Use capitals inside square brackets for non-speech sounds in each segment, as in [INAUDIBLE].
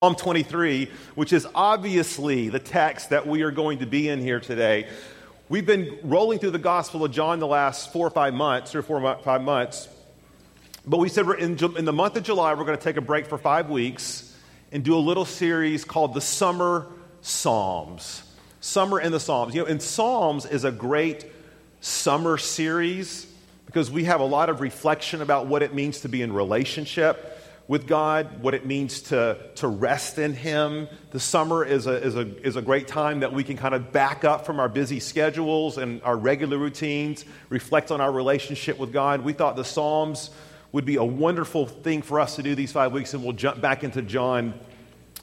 Psalm 23, which is obviously the text that we are going to be in here today. We've been rolling through the Gospel of John the last four or five months, three or four, five months. But we said we're in, in the month of July, we're going to take a break for five weeks and do a little series called the Summer Psalms. Summer in the Psalms. You know, and Psalms is a great summer series because we have a lot of reflection about what it means to be in relationship with God, what it means to, to rest in Him. The summer is a, is, a, is a great time that we can kind of back up from our busy schedules and our regular routines, reflect on our relationship with God. We thought the Psalms would be a wonderful thing for us to do these five weeks, and we'll jump back into John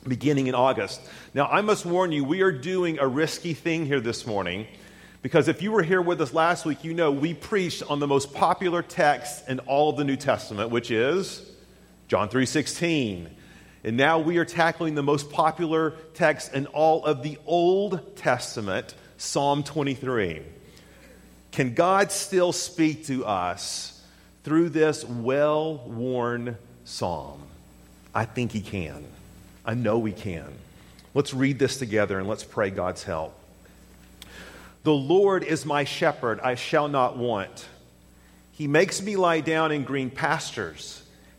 beginning in August. Now, I must warn you, we are doing a risky thing here this morning. Because if you were here with us last week, you know we preached on the most popular text in all of the New Testament, which is John 3:16. And now we are tackling the most popular text in all of the Old Testament, Psalm 23. Can God still speak to us through this well-worn psalm? I think he can. I know he can. Let's read this together and let's pray God's help. The Lord is my shepherd, I shall not want. He makes me lie down in green pastures.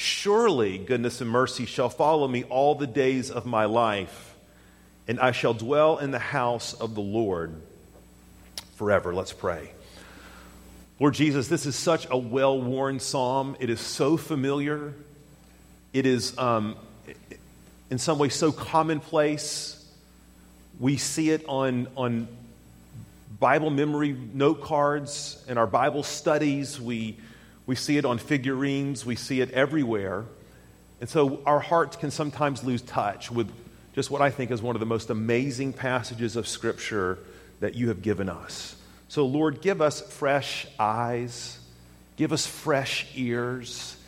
Surely goodness and mercy shall follow me all the days of my life, and I shall dwell in the house of the Lord forever. Let's pray. Lord Jesus, this is such a well worn psalm. It is so familiar. It is, um, in some ways, so commonplace. We see it on, on Bible memory note cards in our Bible studies. We we see it on figurines, we see it everywhere. And so our hearts can sometimes lose touch with just what I think is one of the most amazing passages of Scripture that you have given us. So, Lord, give us fresh eyes, give us fresh ears,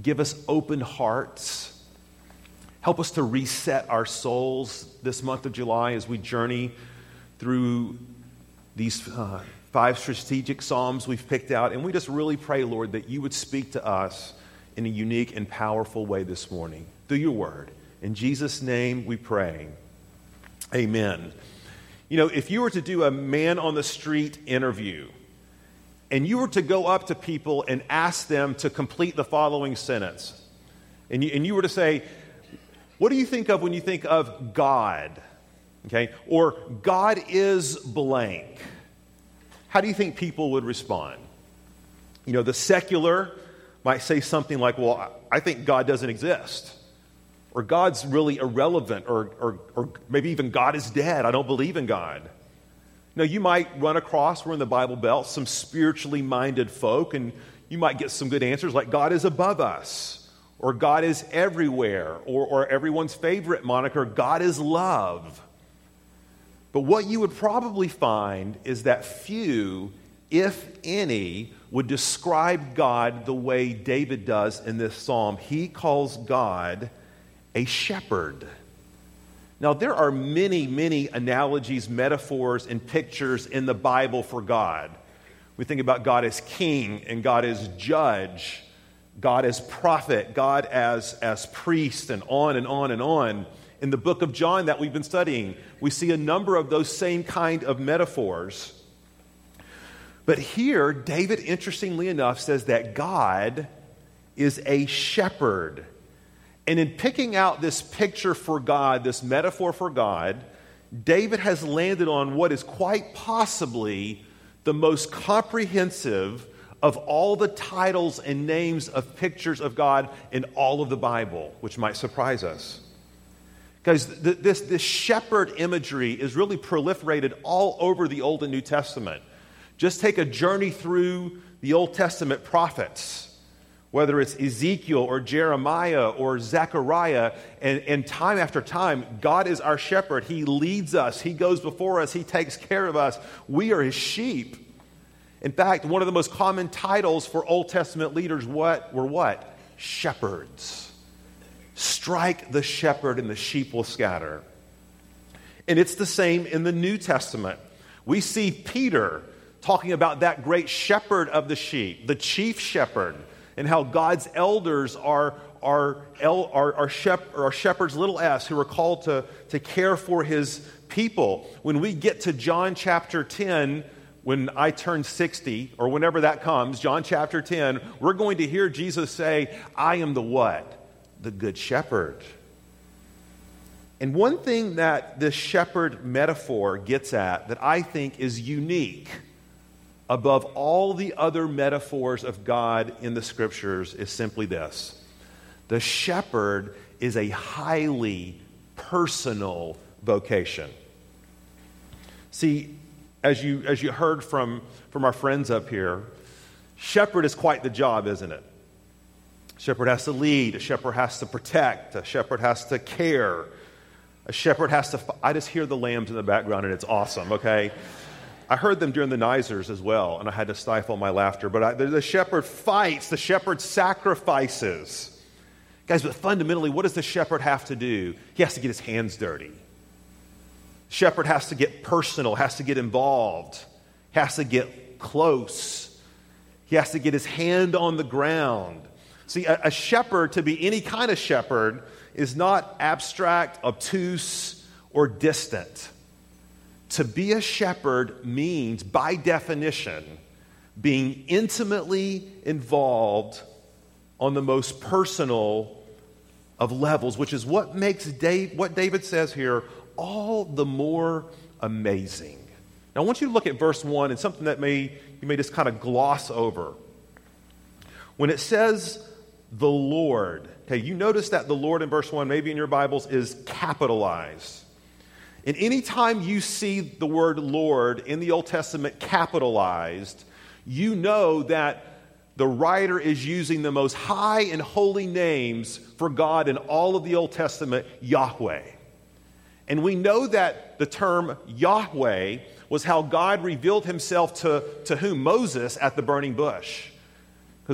give us open hearts. Help us to reset our souls this month of July as we journey through these uh, five strategic Psalms we've picked out, and we just really pray, Lord, that you would speak to us in a unique and powerful way this morning through your word. In Jesus' name we pray. Amen. You know, if you were to do a man on the street interview, and you were to go up to people and ask them to complete the following sentence, and you, and you were to say, What do you think of when you think of God? Okay? Or God is blank how do you think people would respond? You know, the secular might say something like, Well, I think God doesn't exist. Or God's really irrelevant. Or, or, or maybe even God is dead. I don't believe in God. Now, you might run across, we're in the Bible Belt, some spiritually minded folk, and you might get some good answers like God is above us, or God is everywhere, or, or everyone's favorite moniker, God is love. But what you would probably find is that few, if any, would describe God the way David does in this psalm. He calls God a shepherd. Now, there are many, many analogies, metaphors, and pictures in the Bible for God. We think about God as king and God as judge, God as prophet, God as, as priest, and on and on and on in the book of John that we've been studying. We see a number of those same kind of metaphors. But here, David, interestingly enough, says that God is a shepherd. And in picking out this picture for God, this metaphor for God, David has landed on what is quite possibly the most comprehensive of all the titles and names of pictures of God in all of the Bible, which might surprise us. Guys, this, this shepherd imagery is really proliferated all over the Old and New Testament. Just take a journey through the Old Testament prophets. whether it's Ezekiel or Jeremiah or Zechariah, and, and time after time, God is our shepherd. He leads us, He goes before us, He takes care of us. We are His sheep. In fact, one of the most common titles for Old Testament leaders what, were what? Shepherds. Strike the shepherd and the sheep will scatter. And it's the same in the New Testament. We see Peter talking about that great shepherd of the sheep, the chief shepherd and how God's elders are, are, are, are, shep, are shepherds, little s, who are called to, to care for his people. When we get to John chapter 10, when I turn 60, or whenever that comes, John chapter 10, we're going to hear Jesus say, I am the what? The good shepherd. And one thing that this shepherd metaphor gets at that I think is unique above all the other metaphors of God in the scriptures is simply this the shepherd is a highly personal vocation. See, as you, as you heard from, from our friends up here, shepherd is quite the job, isn't it? Shepherd has to lead, a shepherd has to protect, a shepherd has to care, a shepherd has to. I just hear the lambs in the background and it's awesome, okay? I heard them during the Nizers as well, and I had to stifle my laughter. But I, the shepherd fights, the shepherd sacrifices. Guys, but fundamentally, what does the shepherd have to do? He has to get his hands dirty. Shepherd has to get personal, has to get involved, has to get close. He has to get his hand on the ground. See, a, a shepherd, to be any kind of shepherd, is not abstract, obtuse, or distant. To be a shepherd means, by definition, being intimately involved on the most personal of levels, which is what makes Dave, what David says here all the more amazing. Now, I want you to look at verse 1 and something that may, you may just kind of gloss over. When it says the Lord, okay, you notice that the Lord in verse 1, maybe in your Bibles, is capitalized. And anytime you see the word Lord in the Old Testament capitalized, you know that the writer is using the most high and holy names for God in all of the Old Testament, Yahweh. And we know that the term Yahweh was how God revealed himself to, to whom? Moses at the burning bush.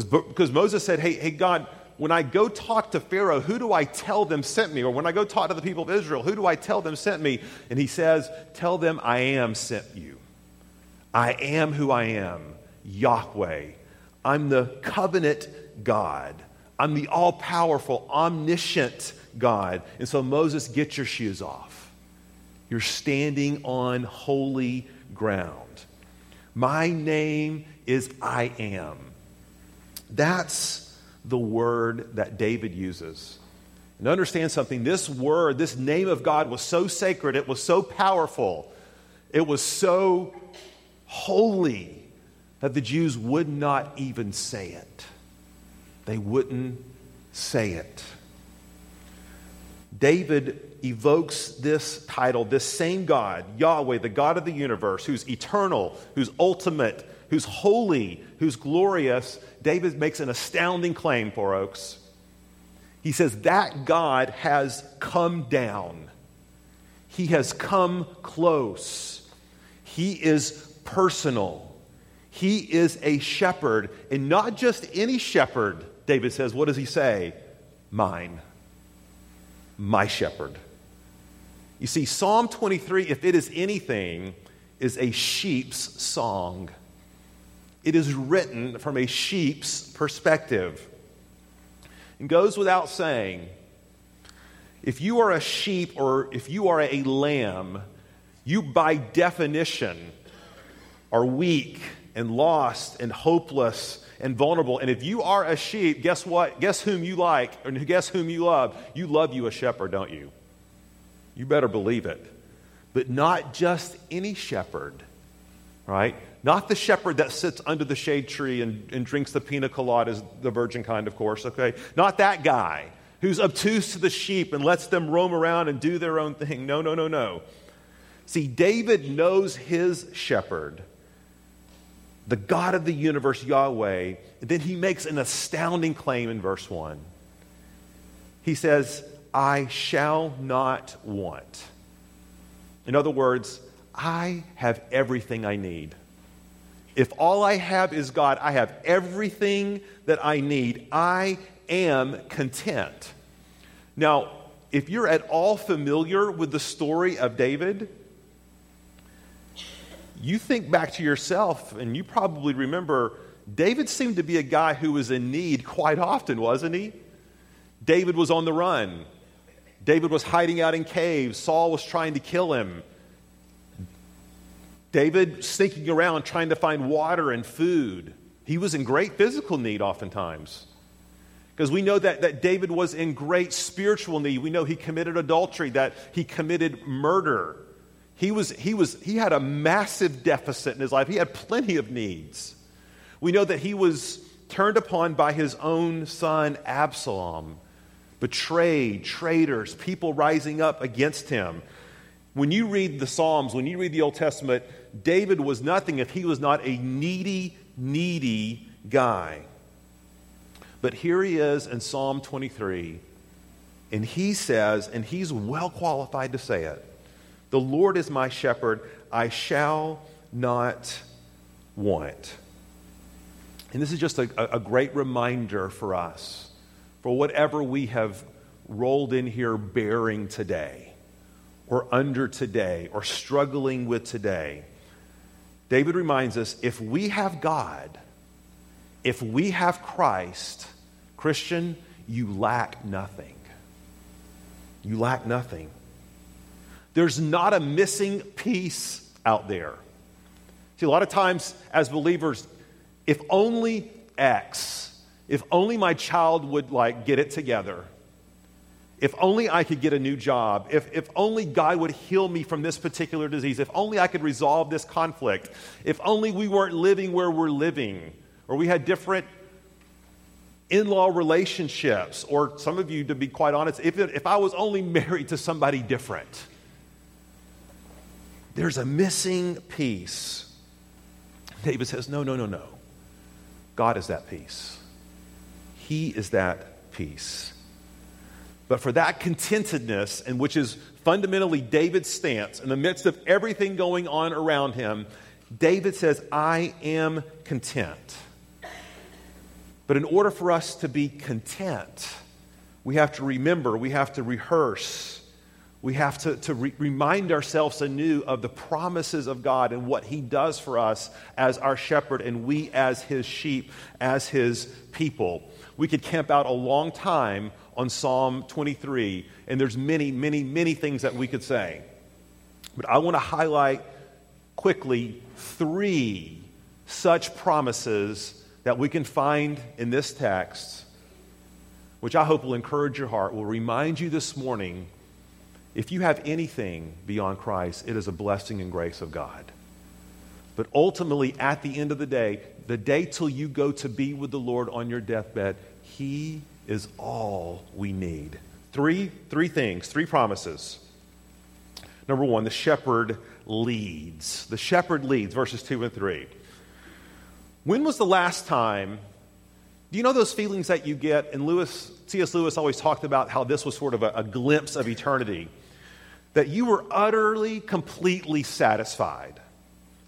Because Moses said, hey, hey, God, when I go talk to Pharaoh, who do I tell them sent me? Or when I go talk to the people of Israel, who do I tell them sent me? And he says, Tell them I am sent you. I am who I am, Yahweh. I'm the covenant God. I'm the all powerful, omniscient God. And so, Moses, get your shoes off. You're standing on holy ground. My name is I am. That's the word that David uses. And understand something this word, this name of God was so sacred, it was so powerful, it was so holy that the Jews would not even say it. They wouldn't say it. David evokes this title, this same God, Yahweh, the God of the universe, who's eternal, who's ultimate, who's holy, who's glorious, David makes an astounding claim Four Oaks. He says that God has come down, He has come close, He is personal. He is a shepherd, and not just any shepherd, David says. What does he say? Mine. My shepherd. You see, Psalm 23, if it is anything, is a sheep's song. It is written from a sheep's perspective. And goes without saying, if you are a sheep or if you are a lamb, you by definition are weak and lost and hopeless and vulnerable. And if you are a sheep, guess what? Guess whom you like and guess whom you love? You love you a shepherd, don't you? You better believe it. But not just any shepherd, right? Not the shepherd that sits under the shade tree and, and drinks the pina coladas, the virgin kind, of course, okay? Not that guy who's obtuse to the sheep and lets them roam around and do their own thing. No, no, no, no. See, David knows his shepherd the God of the universe, Yahweh. And then he makes an astounding claim in verse 1. He says, I shall not want. In other words, I have everything I need. If all I have is God, I have everything that I need. I am content. Now, if you're at all familiar with the story of David, you think back to yourself and you probably remember David seemed to be a guy who was in need quite often, wasn't he? David was on the run. David was hiding out in caves. Saul was trying to kill him. David sneaking around trying to find water and food. He was in great physical need oftentimes. Because we know that, that David was in great spiritual need. We know he committed adultery, that he committed murder. He, was, he, was, he had a massive deficit in his life. He had plenty of needs. We know that he was turned upon by his own son, Absalom, betrayed, traitors, people rising up against him. When you read the Psalms, when you read the Old Testament, David was nothing if he was not a needy, needy guy. But here he is in Psalm 23, and he says, and he's well qualified to say it The Lord is my shepherd, I shall not want. And this is just a, a great reminder for us, for whatever we have rolled in here bearing today, or under today, or struggling with today. David reminds us if we have God, if we have Christ, Christian, you lack nothing. You lack nothing. There's not a missing piece out there. See, a lot of times as believers, if only X, if only my child would like get it together, if only I could get a new job, if, if only God would heal me from this particular disease, if only I could resolve this conflict, if only we weren't living where we're living, or we had different in law relationships, or some of you, to be quite honest, if, if I was only married to somebody different, there's a missing piece. David says, No, no, no, no. God is that peace. He is that peace. But for that contentedness, and which is fundamentally David's stance in the midst of everything going on around him, David says, I am content. But in order for us to be content, we have to remember, we have to rehearse, we have to, to re- remind ourselves anew of the promises of God and what He does for us as our shepherd and we as His sheep, as His people. We could camp out a long time on Psalm 23, and there's many, many, many things that we could say. But I want to highlight quickly three such promises that we can find in this text, which I hope will encourage your heart, will remind you this morning if you have anything beyond Christ, it is a blessing and grace of God. But ultimately, at the end of the day, the day till you go to be with the Lord on your deathbed, He is all we need. Three, three things, three promises. Number one, the shepherd leads. The shepherd leads, verses 2 and 3. When was the last time? Do you know those feelings that you get? And Lewis, C.S. Lewis always talked about how this was sort of a, a glimpse of eternity. That you were utterly, completely satisfied.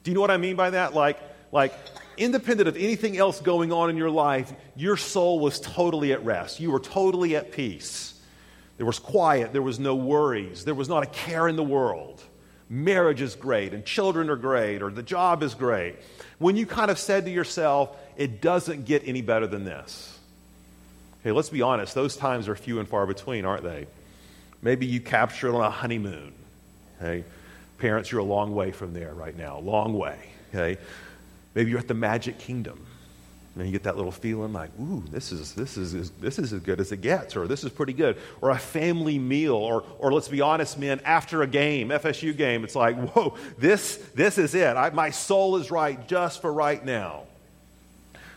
Do you know what I mean by that? Like, like independent of anything else going on in your life, your soul was totally at rest. You were totally at peace. There was quiet, there was no worries, there was not a care in the world. Marriage is great, and children are great, or the job is great. When you kind of said to yourself, it doesn't get any better than this. Okay, let's be honest, those times are few and far between, aren't they? Maybe you captured on a honeymoon. Okay? Parents, you're a long way from there right now, long way. Okay? Maybe you're at the Magic Kingdom. And you get that little feeling like, ooh, this is, this, is, this is as good as it gets, or this is pretty good. Or a family meal, or, or let's be honest, man, after a game, FSU game, it's like, whoa, this, this is it. I, my soul is right just for right now.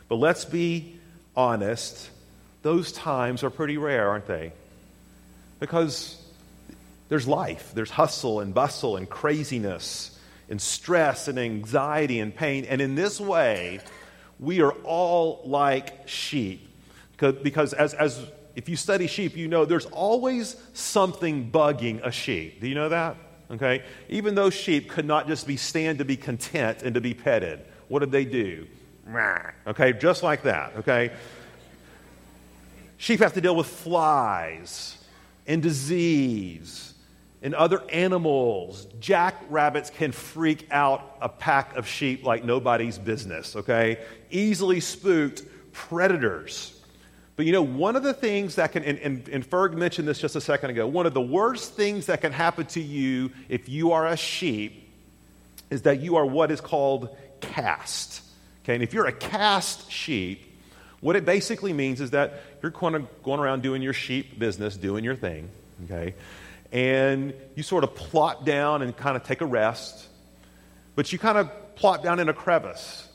But let's be honest, those times are pretty rare, aren't they? Because there's life, there's hustle and bustle and craziness and stress and anxiety and pain. And in this way, we are all like sheep. Because as, as if you study sheep, you know there's always something bugging a sheep. Do you know that? Okay? Even those sheep could not just be stand to be content and to be petted. What did they do? Okay, just like that. Okay? Sheep have to deal with flies and disease and other animals. Jackrabbits can freak out a pack of sheep like nobody's business, okay? Easily spooked predators. But you know, one of the things that can, and, and, and Ferg mentioned this just a second ago, one of the worst things that can happen to you if you are a sheep is that you are what is called cast. Okay, and if you're a cast sheep, what it basically means is that you're going around doing your sheep business, doing your thing, okay? And you sort of plop down and kind of take a rest, but you kind of plop down in a crevice.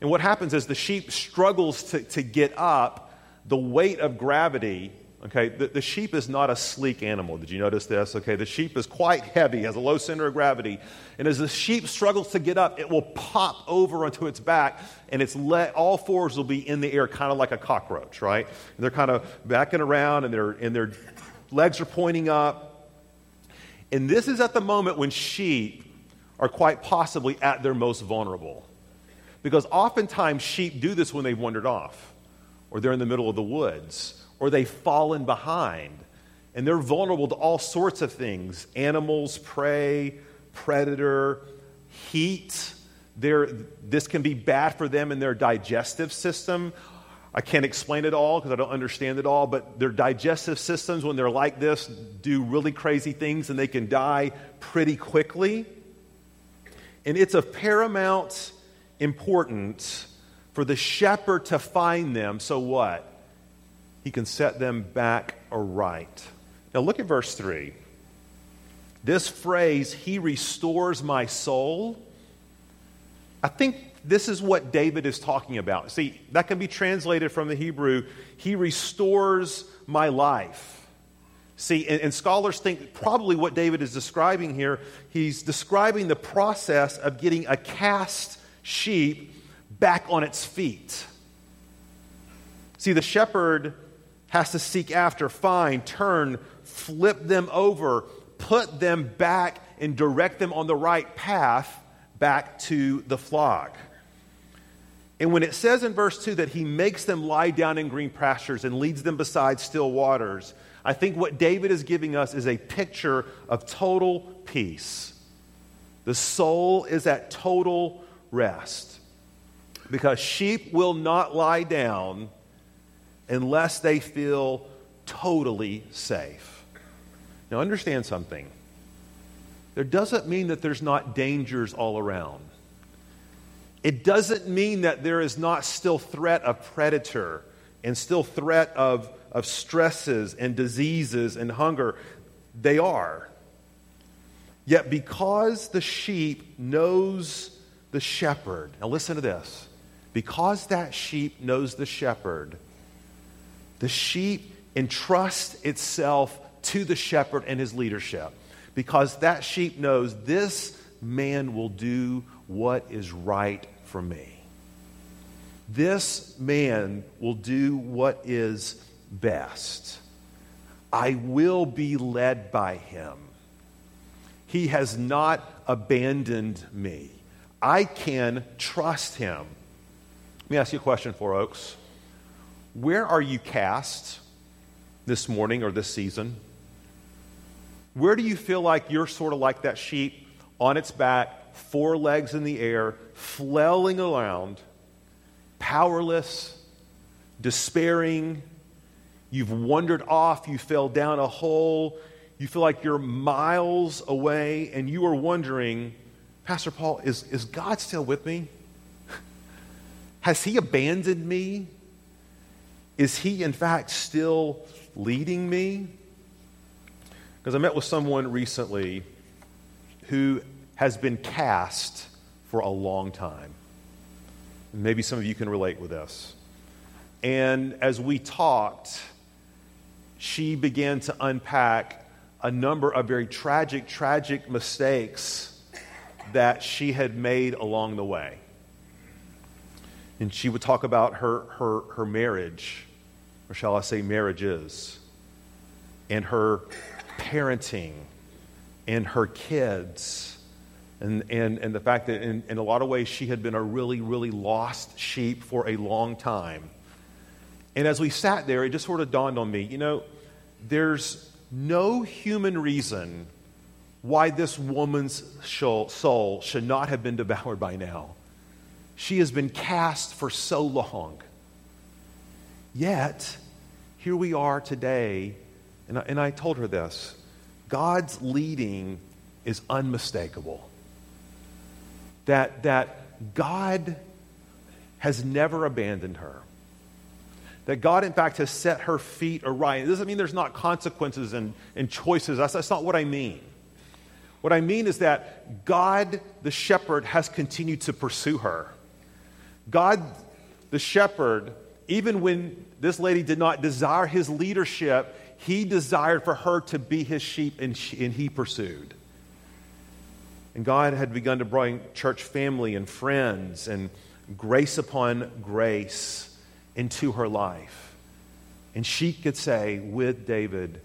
And what happens is the sheep struggles to, to get up. The weight of gravity Okay, the, the, sheep is not a sleek animal. Did you notice this? Okay, the sheep is quite heavy, has a low center of gravity. And as the sheep struggles to get up, it will pop over onto its back, and its le- all fours will be in the air, kind of like a cockroach, right? And they're kind of backing around, and, and their legs are pointing up. And this is at the moment when sheep are quite possibly at their most vulnerable. Because oftentimes sheep do this when they've wandered off, or they're in the middle of the woods or they've fallen behind. And they're vulnerable to all sorts of things animals, prey, predator, heat. They're, this can be bad for them in their digestive system. I can't explain it all because I don't understand it all, but their digestive systems, when they're like this, do really crazy things and they can die pretty quickly. And it's of paramount importance for the shepherd to find them. So what? he can set them back aright. Now look at verse 3. This phrase, he restores my soul, I think this is what David is talking about. See, that can be translated from the Hebrew, he restores my life. See, and, and, scholars think probably what David is describing here, he's describing the process of getting a cast sheep back on its feet. See, the shepherd has to seek after, find, turn, flip them over, put them back, and direct them on the right path back to the flock. And when it says in verse 2 that he makes them lie down in green pastures and leads them beside still waters, I think what David is giving us is a picture of total peace. The soul is at total rest because sheep will not lie down unless they feel totally safe. Now, understand something. There doesn't mean that there's not dangers all around. It doesn't mean that there is not still threat of predator and still threat of, of stresses and diseases and hunger. They are. Yet, because the sheep knows the shepherd, now listen to this. Because that sheep knows the shepherd, the sheep entrusts itself to the shepherd and his leadership because that sheep knows this man will do what is right for me. This man will do what is best. I will be led by him. He has not abandoned me. I can trust him. Let me ask you a question, Four Oaks. Where are you cast this morning or this season? Where do you feel like you're sort of like that sheep on its back, four legs in the air, flailing around, powerless, despairing? You've wandered off, you fell down a hole, you feel like you're miles away, and you are wondering, Pastor Paul, is, is God still with me? [LAUGHS] Has he abandoned me? Is he, in fact, still leading me? Because I met with someone recently who has been cast for a long time. Maybe some of you can relate with this. And as we talked, she began to unpack a number of very tragic, tragic mistakes that she had made along the way. And she would talk about her, her, her marriage, or shall I say, marriages, and her parenting, and her kids, and, and, and the fact that in, in a lot of ways she had been a really, really lost sheep for a long time. And as we sat there, it just sort of dawned on me you know, there's no human reason why this woman's soul should not have been devoured by now. She has been cast for so long. Yet, here we are today, and I, and I told her this God's leading is unmistakable. That, that God has never abandoned her. That God, in fact, has set her feet aright. It doesn't mean there's not consequences and, and choices. That's, that's not what I mean. What I mean is that God, the shepherd, has continued to pursue her. God, the shepherd, even when this lady did not desire his leadership, he desired for her to be his sheep, and, she, and he pursued. And God had begun to bring church family and friends and grace upon grace into her life. And she could say with David,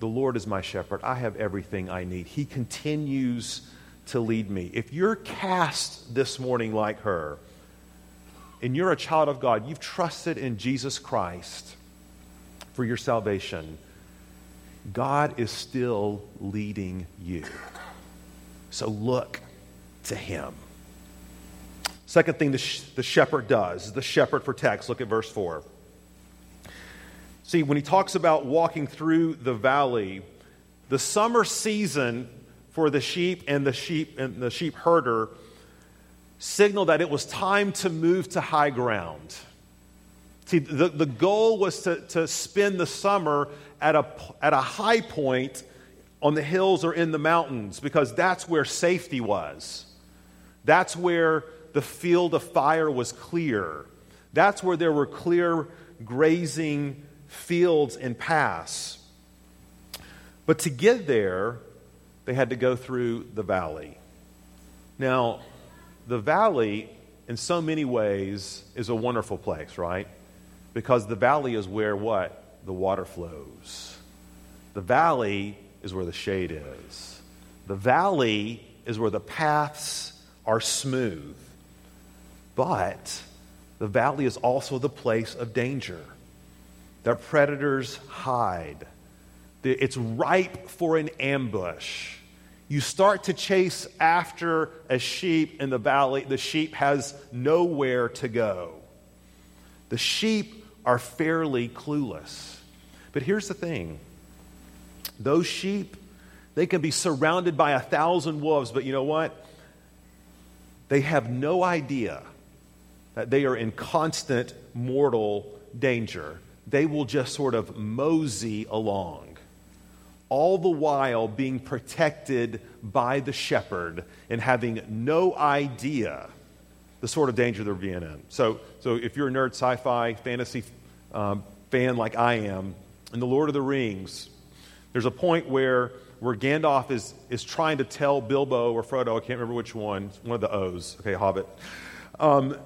The Lord is my shepherd. I have everything I need. He continues to lead me. If you're cast this morning like her, and you're a child of God, you've trusted in Jesus Christ for your salvation, God is still leading you. So look to Him. Second thing the, sh- the shepherd does, the shepherd protects. Look at verse 4. See, when he talks about walking through the valley, the summer season for the sheep and the sheep and the sheep herder signaled that it was time to move to high ground. See, the, the goal was to, to spend the summer at a, at a high point on the hills or in the mountains because that's where safety was. That's where the field of fire was clear. That's where there were clear grazing fields and paths. But to get there, they had to go through the valley. Now, the valley, in so many ways, is a wonderful place, right? Because the valley is where what? The water flows. The valley is where the shade is. The valley is where the paths are smooth. But the valley is also the place of danger. Their predators hide. It's ripe for an ambush. You start to chase after a sheep in the valley, the sheep has nowhere to go. The sheep are fairly clueless. But here's the thing those sheep, they can be surrounded by a thousand wolves, but you know what? They have no idea that they are in constant mortal danger, they will just sort of mosey along, all the while being protected by the shepherd and having no idea the sort of danger they're being in. So, so if you're a nerd sci fi fantasy um, fan like I am, in The Lord of the Rings, there's a point where, where Gandalf is, is trying to tell Bilbo or Frodo, I can't remember which one, one of the O's, okay, Hobbit, um,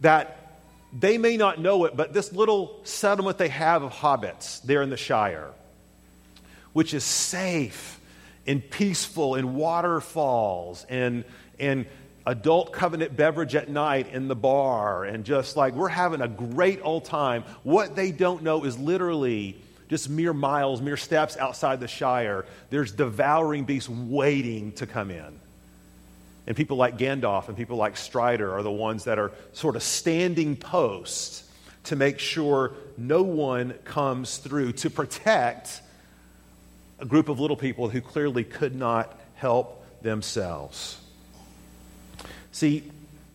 that they may not know it, but this little settlement they have of hobbits there in the Shire, which is safe and peaceful and waterfalls and, and adult covenant beverage at night in the bar and just like we're having a great old time. What they don't know is literally just mere miles, mere steps outside the Shire, there's devouring beasts waiting to come in. And people like Gandalf and people like Strider are the ones that are sort of standing posts to make sure no one comes through to protect a group of little people who clearly could not help themselves. See,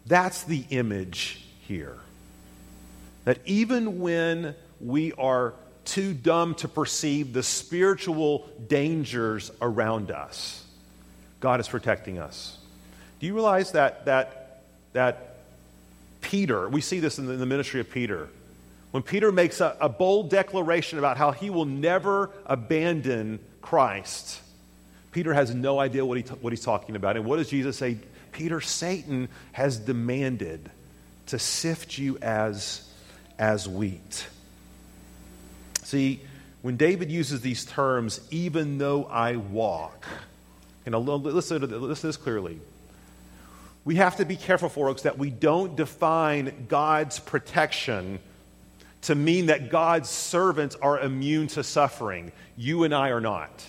that's the image here. That even when we are too dumb to perceive the spiritual dangers around us, God is protecting us. Do you realize that, that, that Peter, we see this in the, in the ministry of Peter, when Peter makes a, a bold declaration about how he will never abandon Christ, Peter has no idea what, he t- what he's talking about. And what does Jesus say? Peter, Satan has demanded to sift you as, as wheat. See, when David uses these terms, even though I walk, and listen to, listen to this clearly. We have to be careful, folks, that we don't define God's protection to mean that God's servants are immune to suffering. You and I are not.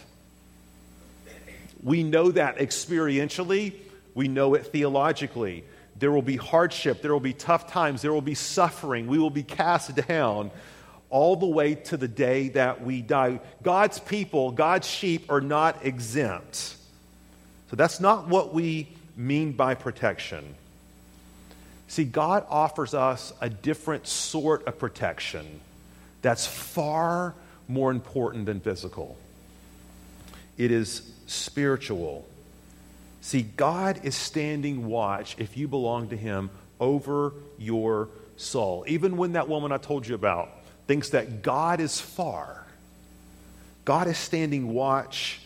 We know that experientially, we know it theologically. There will be hardship, there will be tough times, there will be suffering, we will be cast down all the way to the day that we die. God's people, God's sheep are not exempt. So that's not what we mean by protection. See, God offers us a different sort of protection that's far more important than physical. It is spiritual. See, God is standing watch, if you belong to Him, over your soul. Even when that woman I told you about thinks that God is far, God is standing watch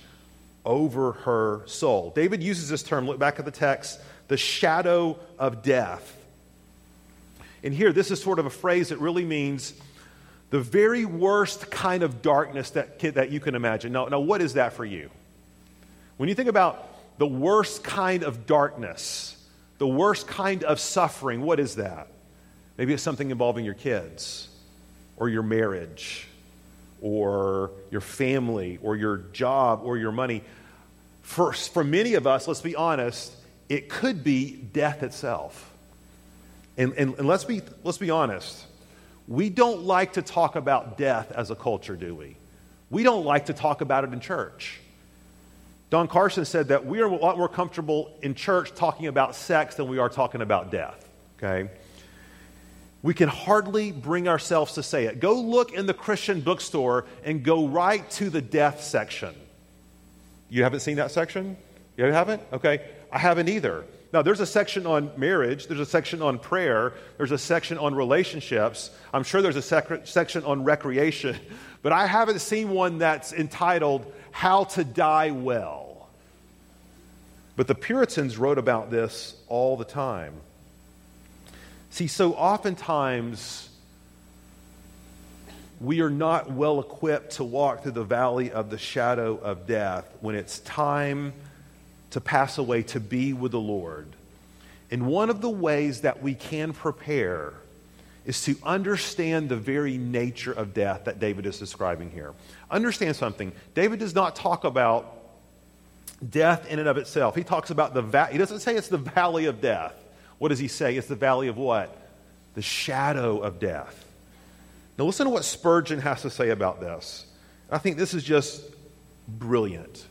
over her soul. David uses this term, look back at the text, the shadow of death. And here, this is sort of a phrase that really means the very worst kind of darkness that, that you can imagine. Now, now, what is that for you? When you think about the worst kind of darkness, the worst kind of suffering, what is that? Maybe it's something involving your kids or your marriage or your family or your job or your money. For, for many of us, let's be honest, it could be death itself. And, and, and let's, be, let's be honest, we don't like to talk about death as a culture, do we? We don't like to talk about it in church. Don Carson said that we are a lot more comfortable in church talking about sex than we are talking about death. Okay? We can hardly bring ourselves to say it. Go look in the Christian bookstore and go right to the death section. You haven't seen that section? You haven't? Okay. I haven't either. Now, there's a section on marriage, there's a section on prayer, there's a section on relationships. I'm sure there's a sec- section on recreation, [LAUGHS] but I haven't seen one that's entitled how to Die Well. But the Puritans wrote about this all the time. See, so oftentimes we are not well equipped to walk through the valley of the shadow of death when it's time to pass away to be with the Lord. And one of the ways that we can prepare is to understand the very nature of death that David is describing here. Understand something. David does not talk about death in and of itself. He talks about the va- he doesn't say it's the valley of death. What does he say? It's the valley of what? The shadow of death. Now listen to what Spurgeon has to say about this. I think this is just brilliant.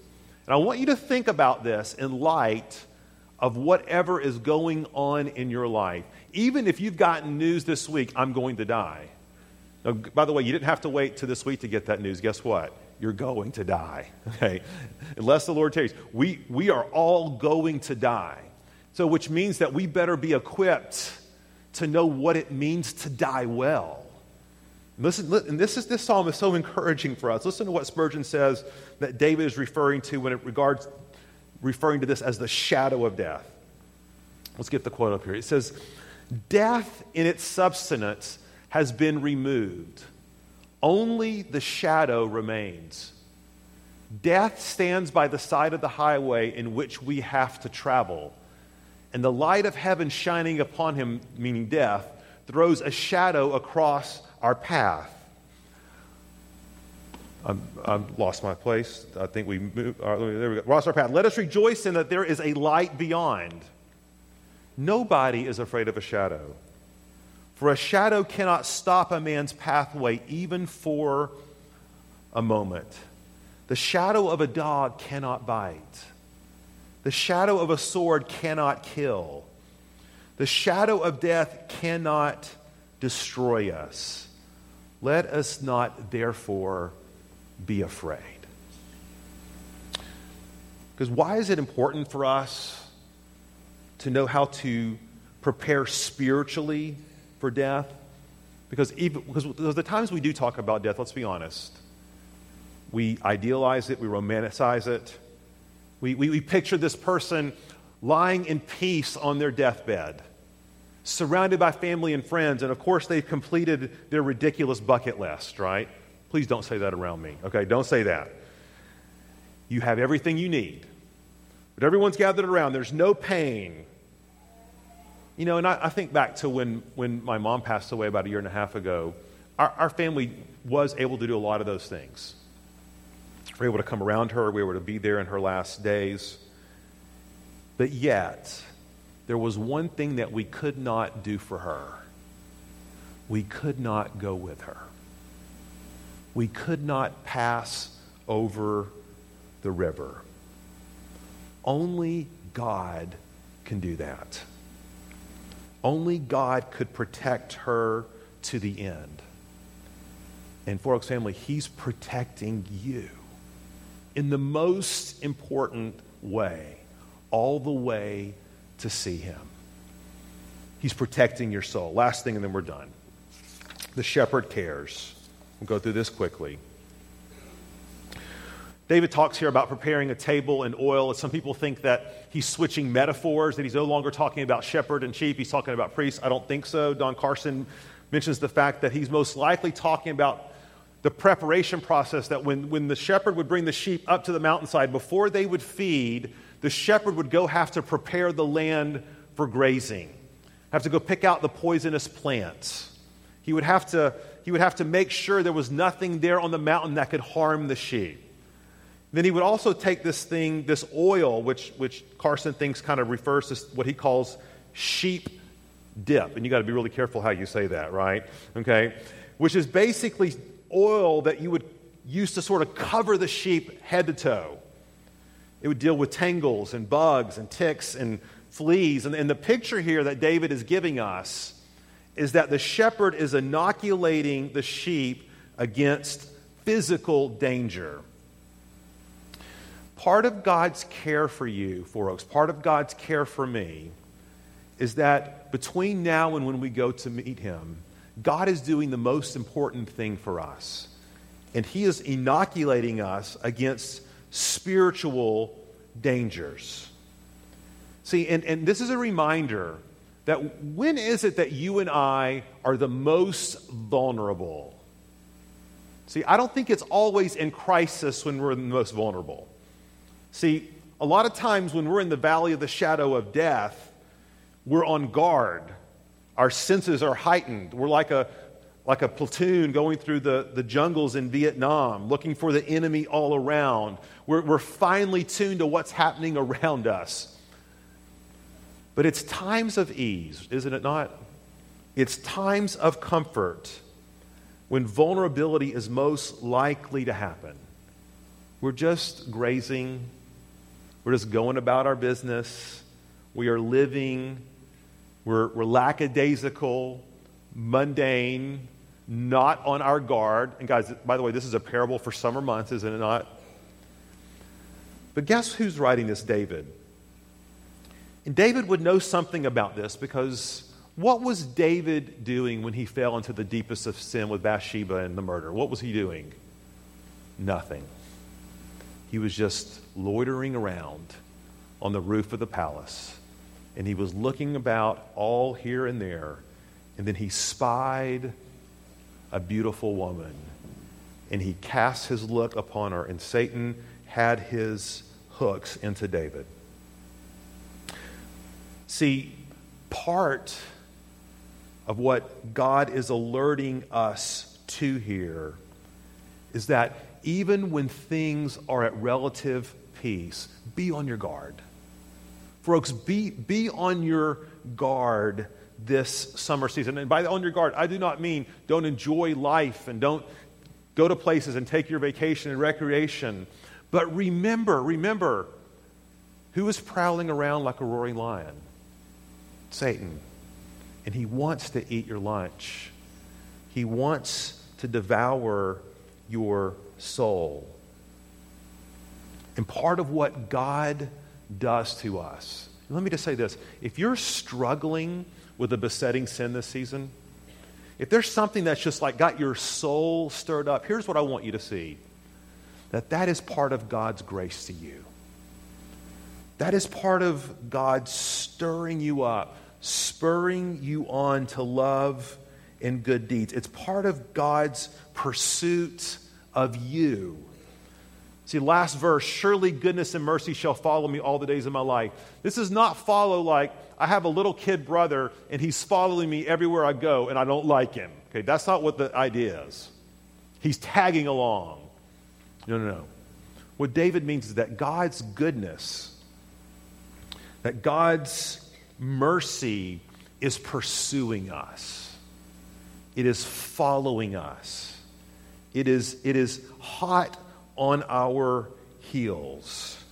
And I want you to think about this in light of whatever is going on in your life even if you've gotten news this week, I'm going to die. Now, by the way, you didn't have to wait to this week to get that news. Guess what? You're going to die. [LAUGHS] Okay? Unless the Lord tarries. We, we are all going to die. So, which means that we better be equipped to know what it means to die well. Listen, and this, is, this psalm is so encouraging for us. Listen to what Spurgeon says that David is referring to when it regards referring to this as the shadow of death. Let's get the quote up here. It says, Death in its substance has been removed, only the shadow remains. Death stands by the side of the highway in which we have to travel, and the light of heaven shining upon him, meaning death, throws a shadow across our path. I've lost my place. I think we moved. Uh, there we go. Lost our path. Let us rejoice in that there is a light beyond. Nobody is afraid of a shadow. For a shadow cannot stop a man's pathway even for a moment. The shadow of a dog cannot bite. The shadow of a sword cannot kill. The shadow of death cannot destroy us. Let us not, therefore, be afraid. Because why is it important for us to know how to prepare spiritually for death. Because, even, because the times we do talk about death, let's be honest, we idealize it, we romanticize it, We, we, we picture this person lying in peace on their deathbed, surrounded by family and friends, and of course, they've completed their ridiculous bucket list, right? Please don't say that around me, okay? Don't say that. You have everything you need, but everyone's gathered around. There's no pain. You know, and I, I think back to when, when my mom passed away about a year and a half ago. Our, our family was able to do a lot of those things. We were able to come around her, we were to be there in her last days. But yet, there was one thing that we could not do for her. We could not go with her. We could not pass over the river. Only God can do that. Only God could protect her to the end. And Four Oaks family, He's protecting you in the most important way all the way to see him. He's protecting your soul. Last thing, and then we're done. The shepherd cares. We'll go through this quickly. David talks here about preparing a table and oil. Some people think that he's switching metaphors, that he's no longer talking about shepherd and sheep, he's talking about priests. I don't think so. Don Carson mentions the fact that he's most likely talking about the preparation process that when, when the shepherd would bring the sheep up to the mountainside, before they would feed, the shepherd would go have to prepare the land for grazing, have to go pick out the poisonous plants. He would have to, he would have to make sure there was nothing there on the mountain that could harm the sheep. Then he would also take this thing, this oil, which, which Carson thinks kind of refers to what he calls sheep dip. And you got to be really careful how you say that, right? Okay? Which is basically oil that you would use to sort of cover the sheep head to toe. It would deal with tangles and bugs and ticks and fleas. And, and the picture here that David is giving us is that the shepherd is inoculating the sheep against physical danger. Part of God's care for you, Four Oaks, part of God's care for me is that between now and when we go to meet Him, God is doing the most important thing for us. And He is inoculating us against spiritual dangers. See, and, and this is a reminder that when is it that you and I are the most vulnerable? See, I don't think it's always in crisis when we're the most vulnerable. See, a lot of times when we're in the valley of the shadow of death, we're on guard. Our senses are heightened. We're like a, like a platoon going through the, the jungles in Vietnam, looking for the enemy all around. We're, we're finely tuned to what's happening around us. But it's times of ease, isn't it not? It's times of comfort when vulnerability is most likely to happen. We're just grazing, we're just going about our business, we are living, we're, we're lackadaisical, mundane, not on our guard. And guys, by the way, this is a parable for summer months, isn't it not? But guess who's writing this? David. And David would know something about this because what was David doing when he fell into the deepest of sin with Bathsheba and the murder? What was he doing? Nothing. He was just loitering around on the roof of the palace. And he was looking about all here and there. And then he spied a beautiful woman. And he cast his look upon her, and Satan had his hooks into David. See, part of what God is alerting us to here is that even when things are at relative peace, be on your guard. Folks, be, be on your guard this summer season. And by on your guard, I do not mean don't enjoy life and don't go to places and take your vacation and recreation. But remember, remember, who is prowling around like a roaring lion? Satan. And he wants to eat your lunch. He wants to devour your soul. And part of what God does to us, let me just say this if you're struggling with a besetting sin this season, if there's something that's just like got your soul stirred up, here's what I want you to see that that is part of God's grace to you. That is part of God stirring you up, spurring you on to love and good deeds. It's part of God's pursuit of you. See, last verse, surely goodness and mercy shall follow me all the days of my life. This is not follow like I have a little kid brother and he's following me everywhere I go and I don't like him. Okay, that's not what the idea is. He's tagging along. No, no, no. What David means is that God's goodness, that God's mercy is pursuing us, it is following us, it is, it is hot on our heels,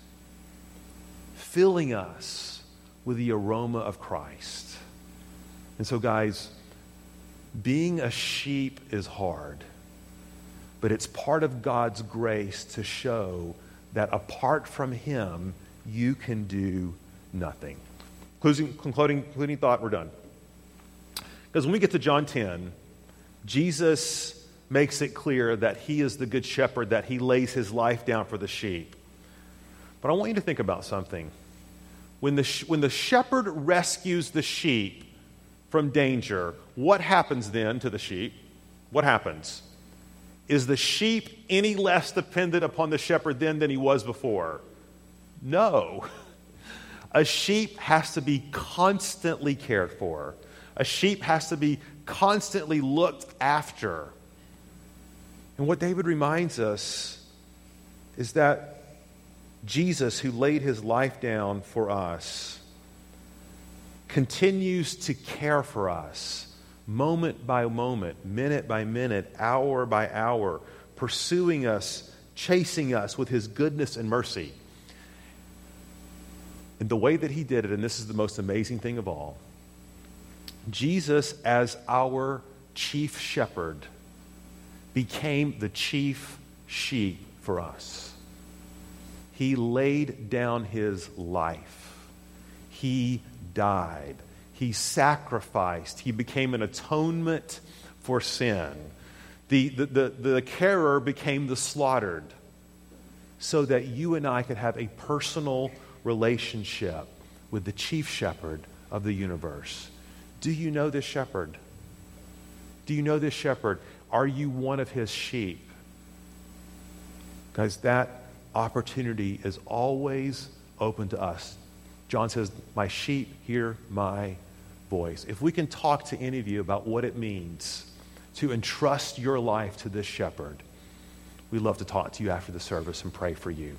filling us with the aroma of Christ. And so, guys, being a sheep is hard but it's part of God's grace to show that apart from Him, you can do nothing. Concluding, concluding, concluding thought, we're done. Because when we get to John 10, Jesus makes it clear that He is the good shepherd, that He lays His life down for the sheep. But I want you to think about something. When the, when the shepherd rescues the sheep from danger, what happens then to the sheep? What happens? Is the sheep any less dependent upon the shepherd then than he was before? No. [LAUGHS] A sheep has to be constantly cared for. A sheep has to be constantly looked after. And what David reminds us is that Jesus, who laid his life down for us, continues to care for us moment by moment, minute by minute, hour by hour, pursuing us, chasing us with his goodness and mercy. And the way that he did it, and this is the most amazing thing of all, Jesus, as our chief shepherd, became the chief sheep for us. He laid down his life. He died he sacrificed. He became an atonement for sin. The, the, the, the carer became the slaughtered so that you and I could have a personal relationship with the chief shepherd of the universe. Do you know this shepherd? Do you know this shepherd? Are you one of his sheep? Guys, that opportunity is always open to us. John says, My sheep hear my voice, if we can talk to any of you about what it means to entrust your life to this shepherd, we'd love to talk to you after the service and pray for you.